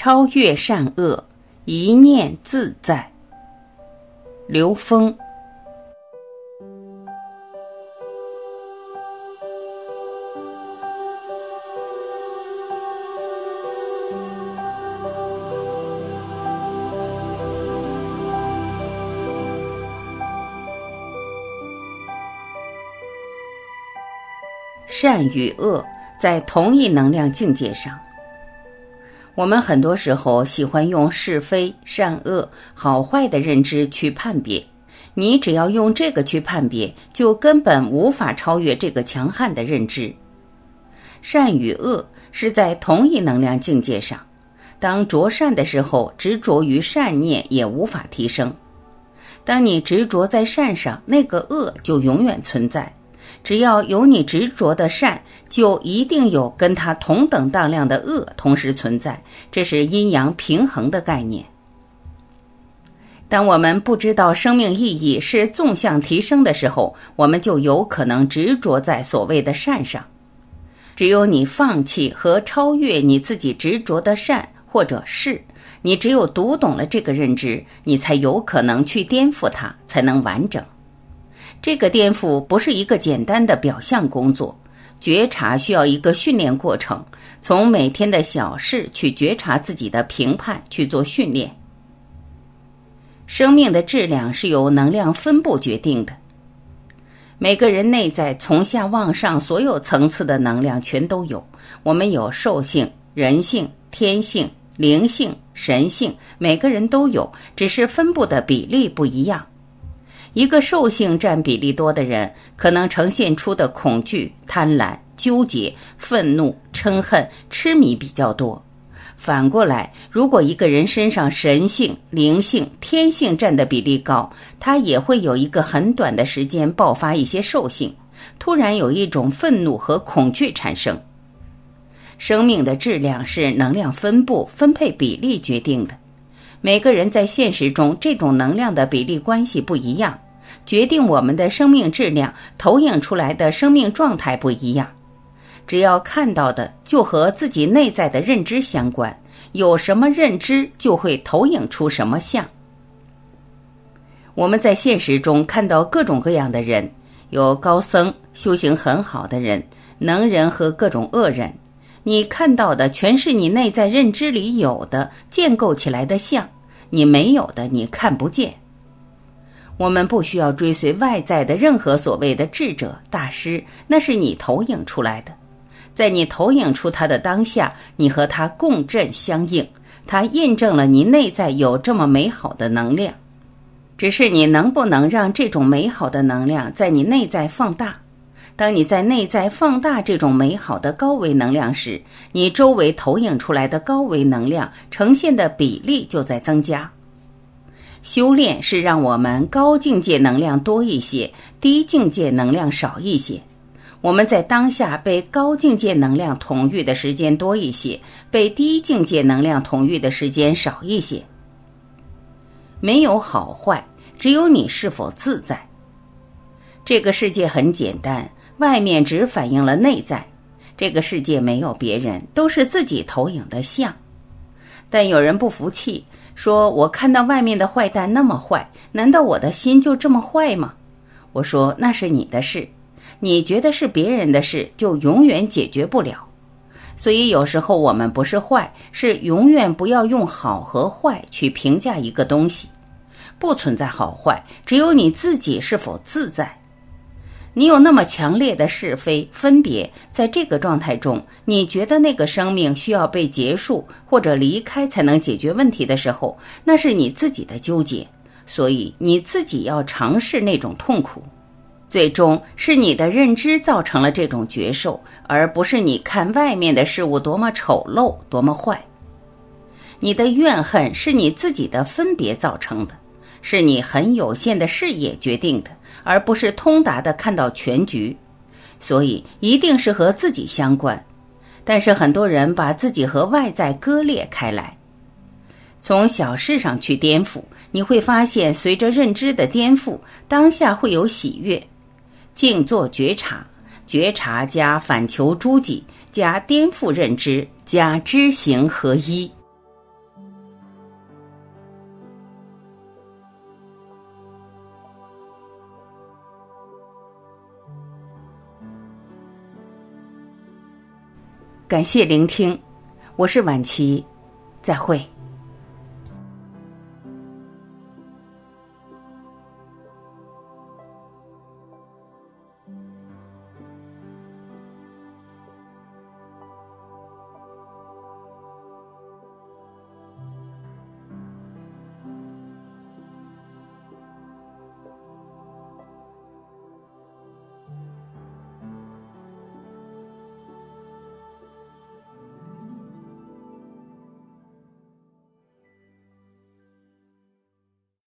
超越善恶，一念自在。刘峰。善与恶在同一能量境界上。我们很多时候喜欢用是非、善恶、好坏的认知去判别，你只要用这个去判别，就根本无法超越这个强悍的认知。善与恶是在同一能量境界上，当着善的时候，执着于善念也无法提升；当你执着在善上，那个恶就永远存在。只要有你执着的善，就一定有跟它同等当量的恶同时存在。这是阴阳平衡的概念。当我们不知道生命意义是纵向提升的时候，我们就有可能执着在所谓的善上。只有你放弃和超越你自己执着的善或者是，你只有读懂了这个认知，你才有可能去颠覆它，才能完整。这个颠覆不是一个简单的表象工作，觉察需要一个训练过程，从每天的小事去觉察自己的评判去做训练。生命的质量是由能量分布决定的，每个人内在从下往上所有层次的能量全都有，我们有兽性、人性、天性、灵性、神性，每个人都有，只是分布的比例不一样。一个兽性占比例多的人，可能呈现出的恐惧、贪婪、纠结、愤怒、嗔恨、痴迷比较多。反过来，如果一个人身上神性、灵性、天性占的比例高，他也会有一个很短的时间爆发一些兽性，突然有一种愤怒和恐惧产生。生命的质量是能量分布分配比例决定的，每个人在现实中这种能量的比例关系不一样。决定我们的生命质量，投影出来的生命状态不一样。只要看到的就和自己内在的认知相关，有什么认知就会投影出什么相。我们在现实中看到各种各样的人，有高僧、修行很好的人、能人和各种恶人。你看到的全是你内在认知里有的建构起来的像，你没有的你看不见。我们不需要追随外在的任何所谓的智者大师，那是你投影出来的。在你投影出他的当下，你和他共振相应，他印证了你内在有这么美好的能量。只是你能不能让这种美好的能量在你内在放大？当你在内在放大这种美好的高维能量时，你周围投影出来的高维能量呈现的比例就在增加。修炼是让我们高境界能量多一些，低境界能量少一些。我们在当下被高境界能量统御的时间多一些，被低境界能量统御的时间少一些。没有好坏，只有你是否自在。这个世界很简单，外面只反映了内在。这个世界没有别人，都是自己投影的像。但有人不服气。说：“我看到外面的坏蛋那么坏，难道我的心就这么坏吗？”我说：“那是你的事，你觉得是别人的事，就永远解决不了。所以有时候我们不是坏，是永远不要用好和坏去评价一个东西，不存在好坏，只有你自己是否自在。”你有那么强烈的是非分别，在这个状态中，你觉得那个生命需要被结束或者离开才能解决问题的时候，那是你自己的纠结，所以你自己要尝试那种痛苦。最终是你的认知造成了这种绝受，而不是你看外面的事物多么丑陋、多么坏。你的怨恨是你自己的分别造成的，是你很有限的视野决定的。而不是通达的看到全局，所以一定是和自己相关。但是很多人把自己和外在割裂开来，从小事上去颠覆，你会发现，随着认知的颠覆，当下会有喜悦。静坐觉察，觉察加反求诸己加颠覆认知加知行合一。感谢聆听，我是晚琪，再会。